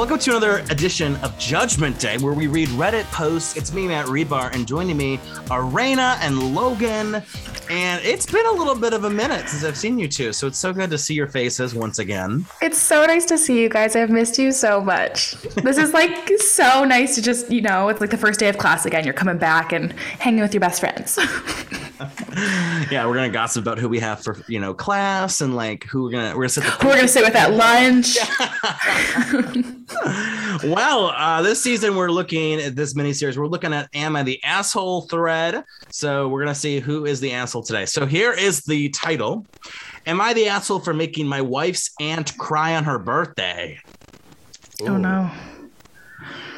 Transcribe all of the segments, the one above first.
welcome to another edition of Judgment Day, where we read Reddit posts. It's me, Matt Rebar, and joining me are Raina and Logan. And it's been a little bit of a minute since I've seen you two, so it's so good to see your faces once again. It's so nice to see you guys. I've missed you so much. This is like so nice to just, you know, it's like the first day of class again. You're coming back and hanging with your best friends. yeah, we're gonna gossip about who we have for you know class and like who we're gonna we're gonna sit. The- we're gonna sit with at lunch. well, uh, this season we're looking at this miniseries. We're looking at "Am I the Asshole?" thread. So we're gonna see who is the asshole today. So here is the title: Am I the asshole for making my wife's aunt cry on her birthday? Ooh. Oh no.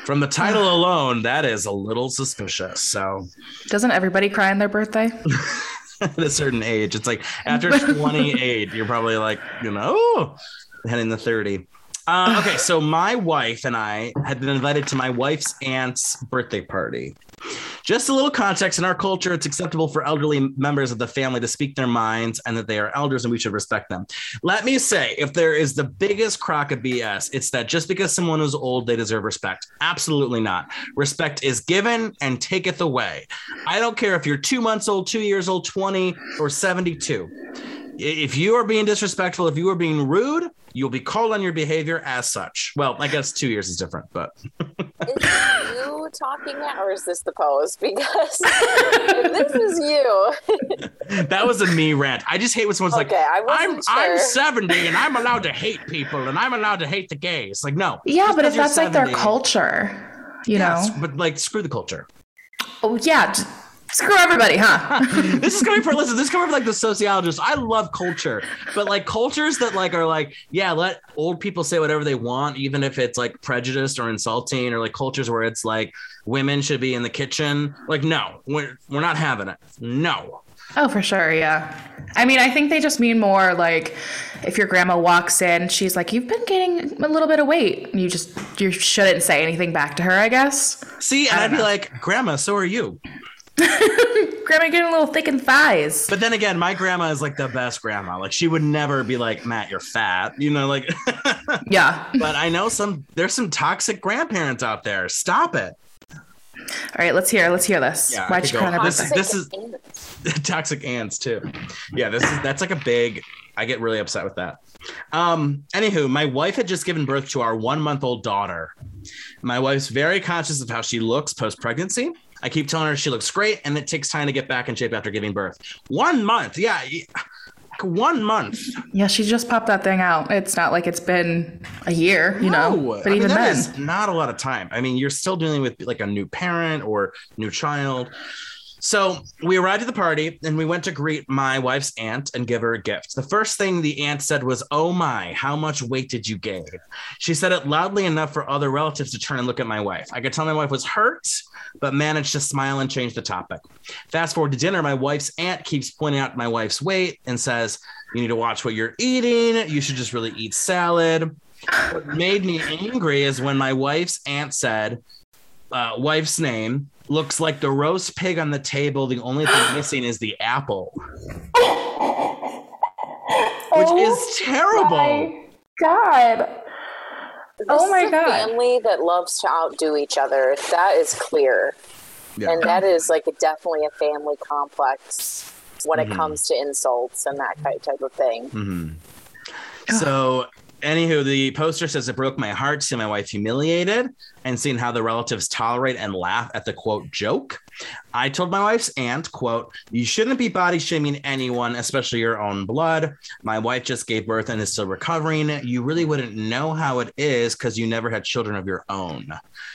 From the title alone, that is a little suspicious. So, doesn't everybody cry on their birthday? At a certain age, it's like after 28, you're probably like, you know, heading the 30. Uh, okay, so my wife and I had been invited to my wife's aunt's birthday party. Just a little context in our culture, it's acceptable for elderly members of the family to speak their minds and that they are elders and we should respect them. Let me say, if there is the biggest crock of BS, it's that just because someone is old, they deserve respect. Absolutely not. Respect is given and taketh away. I don't care if you're two months old, two years old, 20, or 72. If you are being disrespectful, if you are being rude, you'll be called on your behavior as such. Well, I guess two years is different, but. is this you talking now, or is this the pose? Because this is you. that was a me rant. I just hate when someone's okay, like, I'm, sure. I'm 70 and I'm allowed to hate people and I'm allowed to hate the gays. Like, no. Yeah, but if that's 70, like their culture, you yes, know? But like, screw the culture. Oh, yeah Screw everybody, huh? this is coming from listen. This is coming from like the sociologist. I love culture, but like cultures that like are like, yeah, let old people say whatever they want, even if it's like prejudiced or insulting, or like cultures where it's like women should be in the kitchen. Like, no, we're we're not having it. No. Oh, for sure, yeah. I mean, I think they just mean more like if your grandma walks in, she's like, "You've been gaining a little bit of weight." You just you shouldn't say anything back to her, I guess. See, and I'd know. be like, "Grandma, so are you." grandma getting a little thick in thighs. But then again, my grandma is like the best grandma. Like she would never be like, Matt, you're fat. You know, like Yeah. But I know some there's some toxic grandparents out there. Stop it. All right, let's hear. Let's hear this. Yeah, Why'd you cry this, is, this is toxic ants too. Yeah, this is that's like a big. I get really upset with that. Um. Anywho, my wife had just given birth to our one month old daughter. My wife's very conscious of how she looks post pregnancy. I keep telling her she looks great, and it takes time to get back in shape after giving birth. One month, yeah, one month. Yeah, she just popped that thing out. It's not like it's been a year, you no. know. But I even mean, then, not a lot of time. I mean, you're still dealing with like a new parent or new child. So we arrived at the party and we went to greet my wife's aunt and give her a gift. The first thing the aunt said was, Oh my, how much weight did you gain? She said it loudly enough for other relatives to turn and look at my wife. I could tell my wife was hurt, but managed to smile and change the topic. Fast forward to dinner, my wife's aunt keeps pointing out my wife's weight and says, You need to watch what you're eating. You should just really eat salad. What made me angry is when my wife's aunt said, uh, wife's name looks like the roast pig on the table. The only thing missing is the apple, which oh is terrible. God. This oh my god! Family that loves to outdo each other. That is clear, yeah. and that is like a, definitely a family complex when mm-hmm. it comes to insults and that type of thing. Mm-hmm. So anywho, the poster says it broke my heart seeing my wife humiliated and seeing how the relatives tolerate and laugh at the quote joke. I told my wife's aunt, quote, you shouldn't be body shaming anyone, especially your own blood. My wife just gave birth and is still recovering. You really wouldn't know how it is because you never had children of your own.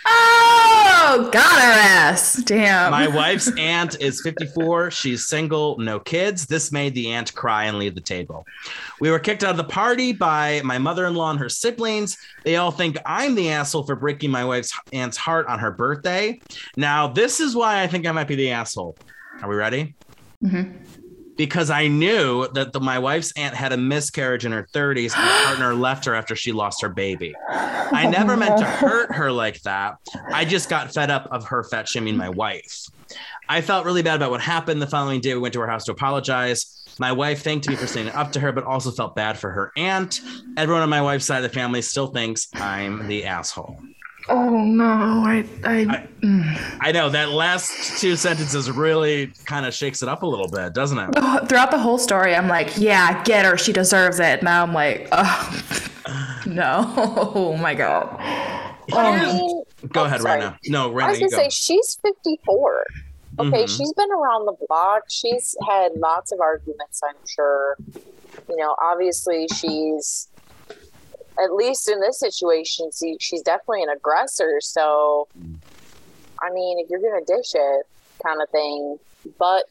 Ah! Oh, got her ass. Damn. My wife's aunt is 54. She's single, no kids. This made the aunt cry and leave the table. We were kicked out of the party by my mother in law and her siblings. They all think I'm the asshole for breaking my wife's aunt's heart on her birthday. Now, this is why I think I might be the asshole. Are we ready? Mm-hmm. Because I knew that the, my wife's aunt had a miscarriage in her 30s and her partner left her after she lost her baby. I never meant to hurt her like that. I just got fed up of her fat shaming my wife. I felt really bad about what happened. The following day, we went to her house to apologize. My wife thanked me for standing up to her, but also felt bad for her aunt. Everyone on my wife's side of the family still thinks I'm the asshole. Oh no, I I I, mm. I know that last two sentences really kind of shakes it up a little bit, doesn't it? Oh, throughout the whole story, I'm like, yeah, get her, she deserves it. Now I'm like, oh no, oh my god. I mean, Go oh, ahead, sorry. Raina. No, Raina, I was gonna go. say she's 54. Okay, mm-hmm. she's been around the block. She's had lots of arguments, I'm sure. You know, obviously she's at least in this situation, she, she's definitely an aggressor. So, I mean, if you're gonna dish it, kind of thing. But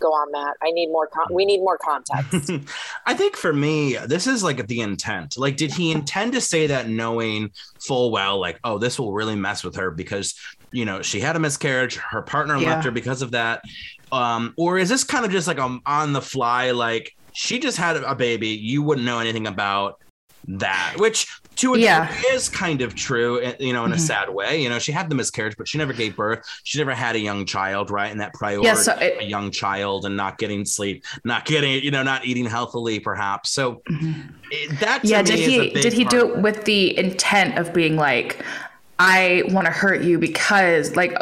go on, Matt. I need more. Con- we need more context. I think for me, this is like the intent. Like, did he intend to say that knowing full well, like, oh, this will really mess with her because you know she had a miscarriage, her partner yeah. left her because of that, um, or is this kind of just like a on the fly, like she just had a baby, you wouldn't know anything about that, which to a yeah. degree is kind of true, eh, you know, in a mm-hmm. sad way. You know, she had the miscarriage, but she never gave birth. She never had a young child, right? And that priority, yeah, so it, a young child, and not getting sleep, not getting, you know, not eating healthily, perhaps. So mm-hmm. it, that yeah, did he did he do it with the intent of being like, I want to hurt you because like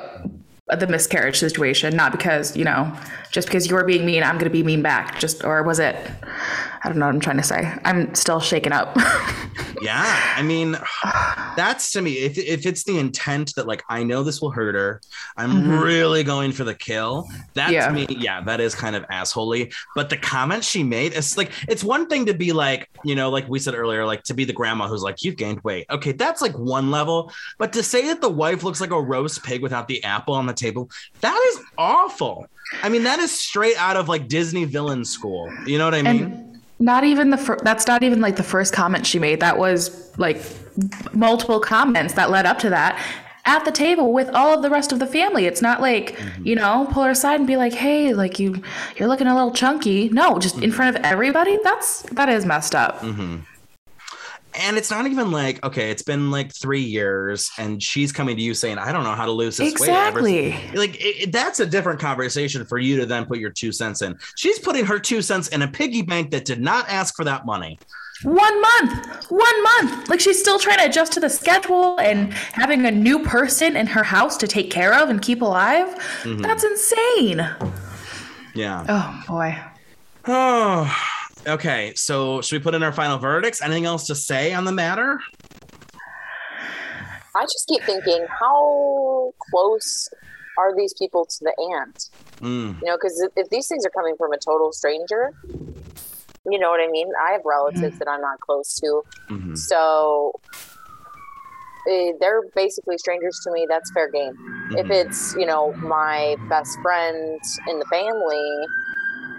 the miscarriage situation, not because you know, just because you're being mean, I'm going to be mean back. Just or was it? I don't know what I'm trying to say. I'm still shaken up. yeah. I mean, that's to me, if, if it's the intent that, like, I know this will hurt her, I'm mm-hmm. really going for the kill. That yeah. to me, yeah, that is kind of assholey. But the comment she made, it's like, it's one thing to be like, you know, like we said earlier, like to be the grandma who's like, you've gained weight. Okay. That's like one level. But to say that the wife looks like a roast pig without the apple on the table, that is awful. I mean, that is straight out of like Disney villain school. You know what I mean? And- not even the fir- that's not even like the first comment she made. That was like multiple comments that led up to that at the table with all of the rest of the family. It's not like, mm-hmm. you know, pull her aside and be like, "Hey, like you you're looking a little chunky." No, just in front of everybody. That's that is messed up. Mm-hmm and it's not even like okay it's been like three years and she's coming to you saying i don't know how to lose this exactly. weight exactly. Like it, it, that's a different conversation for you to then put your two cents in. She's putting her two cents in a piggy bank that did not ask for that money. One month. One month. Like she's still trying to adjust to the schedule and having a new person in her house to take care of and keep alive? Mm-hmm. that's insane. Yeah. Oh boy. Oh Okay, so should we put in our final verdicts? Anything else to say on the matter? I just keep thinking, how close are these people to the aunt? Mm. You know, because if, if, these things are coming from a total stranger, you know what I mean? I have relatives mm. that I'm not close to. Mm-hmm. So eh, they're basically strangers to me. That's fair game. Mm-hmm. If it's, you know, my best friend in the family,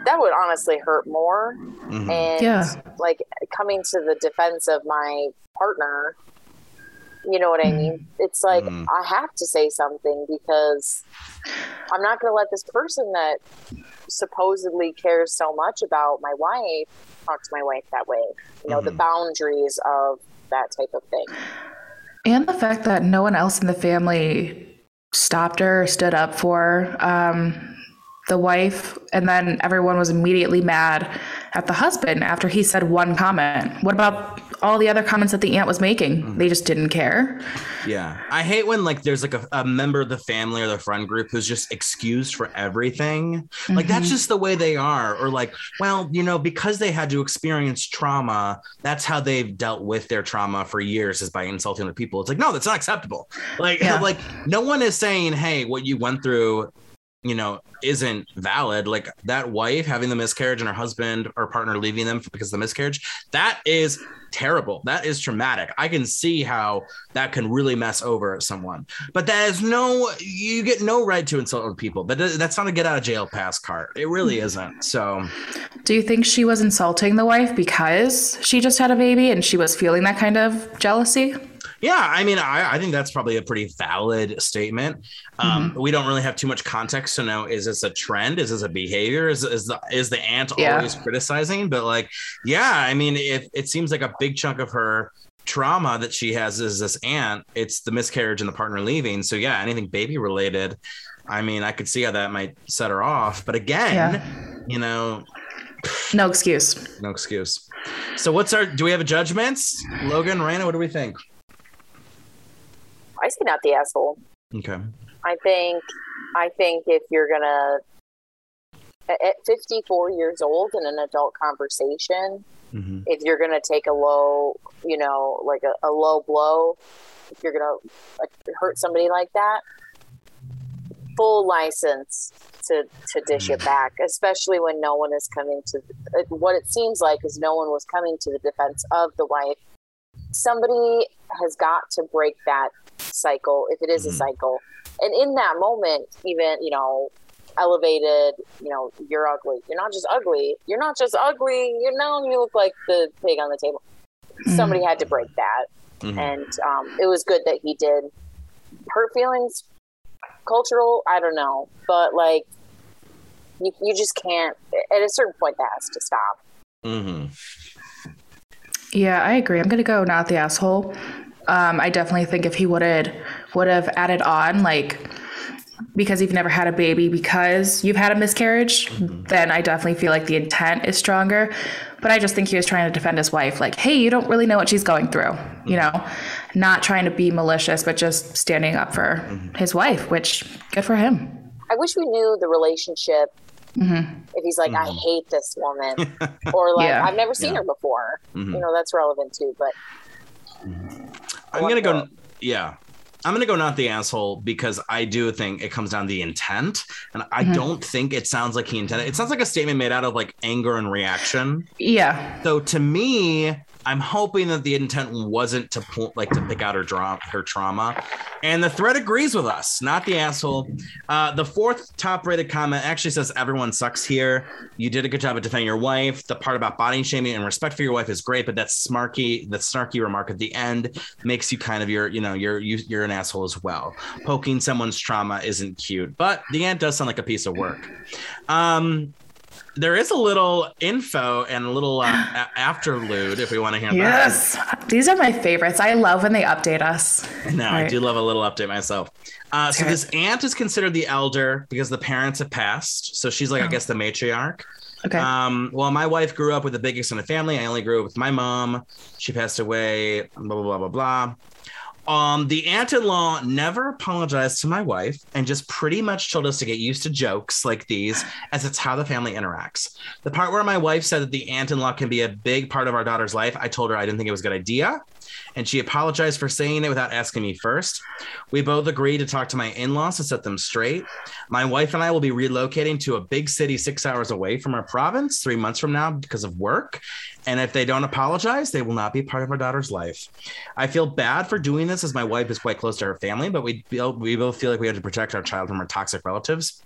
that would honestly hurt more. Mm-hmm. And yeah. like coming to the defense of my partner, you know what I mean? Mm-hmm. It's like mm-hmm. I have to say something because I'm not going to let this person that supposedly cares so much about my wife talk to my wife that way. You know, mm-hmm. the boundaries of that type of thing. And the fact that no one else in the family stopped her, or stood up for um, the wife, and then everyone was immediately mad at the husband after he said one comment. What about all the other comments that the aunt was making? Mm-hmm. They just didn't care. Yeah. I hate when like there's like a, a, member of the family or the friend group who's just excused for everything. Mm-hmm. Like that's mm-hmm. just the way they are. Or like, well, you know, because they had to experience trauma, that's how they've dealt with their trauma for years is by insulting the people. It's like, no, that's not acceptable. Like, yeah. like no one is saying, hey, what you went through you know isn't valid like that wife having the miscarriage and her husband or partner leaving them because of the miscarriage that is terrible. That is traumatic. I can see how that can really mess over someone. But that is no you get no right to insult other people. But that's not a get out of jail pass card. It really hmm. isn't. So do you think she was insulting the wife because she just had a baby and she was feeling that kind of jealousy yeah, I mean, I, I think that's probably a pretty valid statement. Um, mm-hmm. We don't really have too much context to know is this a trend? Is this a behavior? Is is the is the aunt yeah. always criticizing? But like, yeah, I mean, if it seems like a big chunk of her trauma that she has is this aunt, it's the miscarriage and the partner leaving. So yeah, anything baby related. I mean, I could see how that might set her off. But again, yeah. you know, no excuse. No excuse. So, what's our? Do we have a judgments, Logan, Raina? What do we think? I say not the asshole. Okay. I think, I think if you're gonna at 54 years old in an adult conversation, mm-hmm. if you're gonna take a low, you know, like a, a low blow, if you're gonna hurt somebody like that, full license to to dish it back, especially when no one is coming to what it seems like is no one was coming to the defense of the wife. Somebody has got to break that cycle if it is mm-hmm. a cycle. And in that moment, even, you know, elevated, you know, you're ugly. You're not just ugly. You're not just ugly. You know, you look like the pig on the table. Mm-hmm. Somebody had to break that. Mm-hmm. And um, it was good that he did. Hurt feelings, cultural, I don't know. But like, you, you just can't, at a certain point, that has to stop. Mm-hmm. Yeah, I agree. I'm going to go not the asshole. Um, I definitely think if he would have would have added on like because you've never had a baby because you've had a miscarriage, mm-hmm. then I definitely feel like the intent is stronger. But I just think he was trying to defend his wife, like, hey, you don't really know what she's going through, you know, not trying to be malicious, but just standing up for mm-hmm. his wife, which good for him. I wish we knew the relationship. Mm-hmm. If he's like, I mm-hmm. hate this woman, or like, yeah. I've never seen yeah. her before, mm-hmm. you know, that's relevant too. But I'm gonna go. Yeah, I'm gonna go not the asshole because I do think it comes down to the intent, and I mm-hmm. don't think it sounds like he intended. It sounds like a statement made out of like anger and reaction. Yeah. So to me, I'm hoping that the intent wasn't to point, like to pick out her drama, her trauma, and the thread agrees with us, not the asshole. Uh, the fourth top-rated comment actually says everyone sucks here. You did a good job of defending your wife. The part about body shaming and respect for your wife is great, but that smarky, that snarky remark at the end makes you kind of your, you know, you're you, are you are an asshole as well. Poking someone's trauma isn't cute, but the end does sound like a piece of work. Um, there is a little info and a little uh, afterlude if we want to hear yes. that. Yes, these are my favorites. I love when they update us. No, right. I do love a little update myself. Uh, so this aunt is considered the elder because the parents have passed. So she's like, oh. I guess, the matriarch. Okay. Um, well, my wife grew up with the big extended family. I only grew up with my mom. She passed away. Blah blah blah blah blah. Um, the aunt-in-law never apologized to my wife and just pretty much told us to get used to jokes like these, as it's how the family interacts. The part where my wife said that the aunt-in-law can be a big part of our daughter's life, I told her I didn't think it was a good idea and she apologized for saying it without asking me first. We both agreed to talk to my in laws to set them straight. My wife and I will be relocating to a big city six hours away from our province three months from now because of work. And if they don't apologize, they will not be part of our daughter's life. I feel bad for doing this as my wife is quite close to her family, but we we both feel like we have to protect our child from our toxic relatives.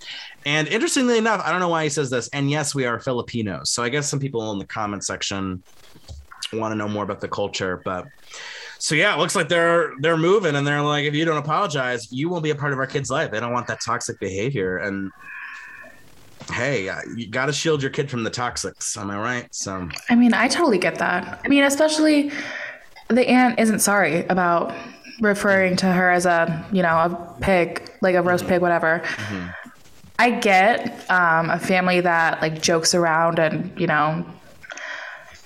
And interestingly enough, I don't know why he says this. And yes, we are Filipinos. So I guess some people in the comment section want to know more about the culture, but so yeah, it looks like they're they're moving and they're like, if you don't apologize, you won't be a part of our kid's life. They don't want that toxic behavior. And hey, uh, you got to shield your kid from the toxics. Am I right? So I mean, I totally get that. I mean, especially the aunt isn't sorry about referring to her as a you know a pig, like a roast pig, whatever. Mm-hmm. I get um, a family that like jokes around and you know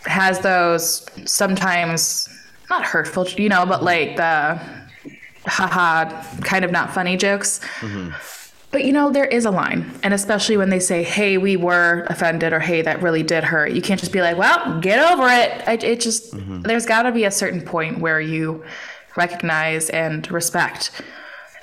has those sometimes not hurtful, you know, but like the haha kind of not funny jokes. Mm-hmm. But you know, there is a line. And especially when they say, hey, we were offended or hey, that really did hurt. You can't just be like, well, get over it. I, it just, mm-hmm. there's got to be a certain point where you recognize and respect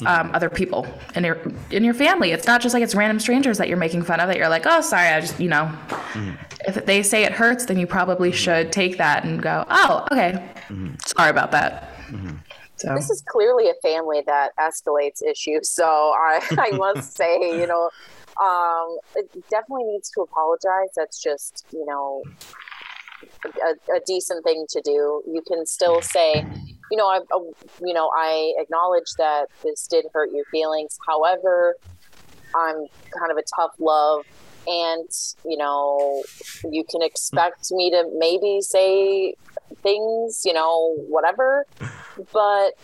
um, other people in your in your family. It's not just like it's random strangers that you're making fun of. That you're like, oh, sorry, I just you know. Mm-hmm. If they say it hurts, then you probably should take that and go, oh, okay, mm-hmm. sorry about that. Mm-hmm. So. This is clearly a family that escalates issues. So I, I must say, you know, um, it definitely needs to apologize. That's just, you know, a, a, decent thing to do. You can still say, you know, I, uh, you know, I acknowledge that this did hurt your feelings. However, I'm kind of a tough love, and you know, you can expect me to maybe say things, you know, whatever, but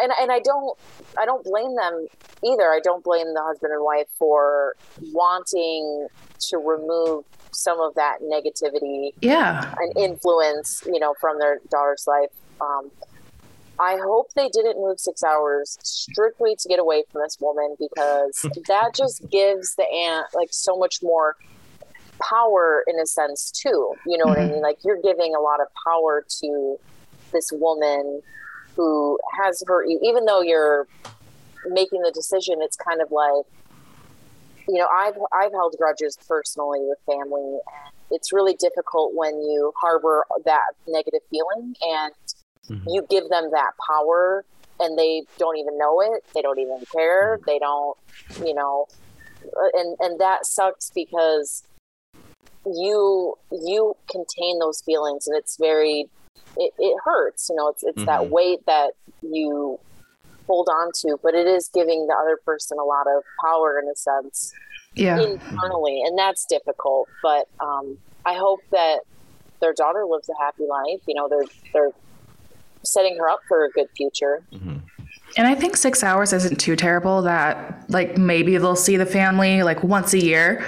and and I don't I don't blame them either. I don't blame the husband and wife for wanting to remove some of that negativity, yeah, and influence, you know, from their daughter's life. Um, I hope they didn't move six hours strictly to get away from this woman because that just gives the aunt like so much more power in a sense too. You know mm-hmm. what I mm-hmm. mean? Like you're giving a lot of power to this woman who has hurt you, even though you're making the decision. It's kind of like, you know, I've I've held grudges personally with family. And it's really difficult when you harbor that negative feeling and mm-hmm. you give them that power and they don't even know it. They don't even care. Mm-hmm. They don't, you know, and and that sucks because you you contain those feelings and it's very it, it hurts you know it's it's mm-hmm. that weight that you hold on to but it is giving the other person a lot of power in a sense yeah internally and that's difficult but um i hope that their daughter lives a happy life you know they're they're setting her up for a good future mm-hmm. And I think six hours isn't too terrible that, like, maybe they'll see the family like once a year.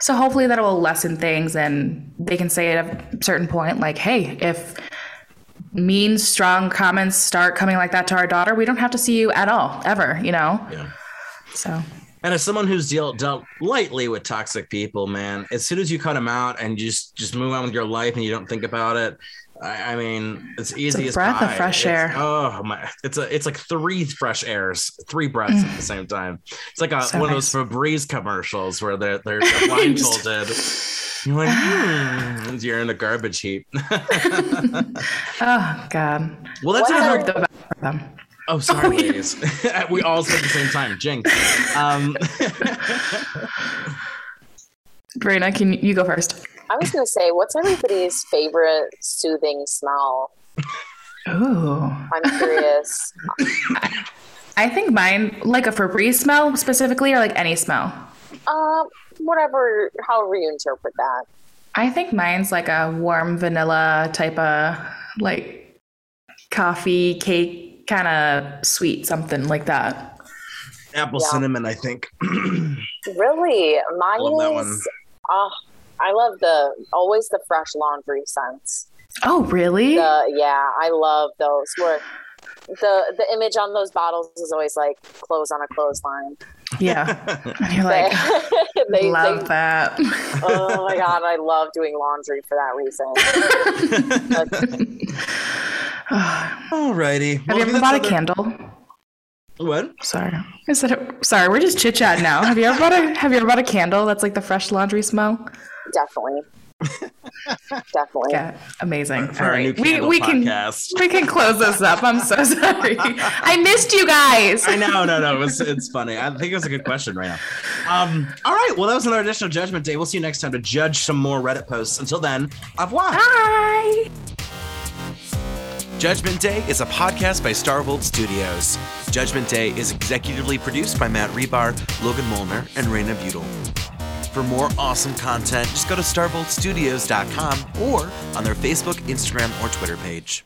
So hopefully that will lessen things and they can say at a certain point, like, hey, if mean, strong comments start coming like that to our daughter, we don't have to see you at all, ever, you know? Yeah. So. And as someone who's dealt dealt lightly with toxic people, man, as soon as you cut them out and just just move on with your life and you don't think about it, I, I mean, it's easy it's as breath pie. of fresh it's, air. Oh my! It's a it's like three fresh airs, three breaths at the same time. It's like a, so one nice. of those Febreze commercials where they're they're, blindfolded. You're like, hmm, you're in a garbage heap. oh God! Well, that's what the for them. Oh, sorry, oh, ladies. we all said the same time. Jinx. Um, Raina, can you go first? I was going to say, what's everybody's favorite soothing smell? Ooh. I'm curious. I think mine, like a Febreze smell specifically, or like any smell. Um, whatever, however you interpret that. I think mine's like a warm vanilla type of like coffee cake, kind of sweet, something like that. Apple yeah. cinnamon, I think. really, mine is. Oh, I love the always the fresh laundry scents. Oh, really? The, yeah, I love those. Where the the image on those bottles is always like clothes on a clothesline. Yeah, you're like, they, they love they, that. oh my god, I love doing laundry for that reason. Alrighty. Have well, you ever bought other... a candle? What? Sorry, I said sorry. We're just chit chatting now. Have you ever bought a Have you ever bought a candle that's like the fresh laundry smell? Definitely. Definitely. Yeah, amazing. For All right. We, we can we can close this up. I'm so sorry. I missed you guys. I know, no, no. It was, it's funny. I think it was a good question right now. Um, all right. Well, that was another additional judgment day. We'll see you next time to judge some more Reddit posts. Until then, au revoir. Bye. Judgment Day is a podcast by Starbolt Studios. Judgment Day is executively produced by Matt Rebar, Logan Molnar, and Raina Butel. For more awesome content, just go to starboltstudios.com or on their Facebook, Instagram, or Twitter page.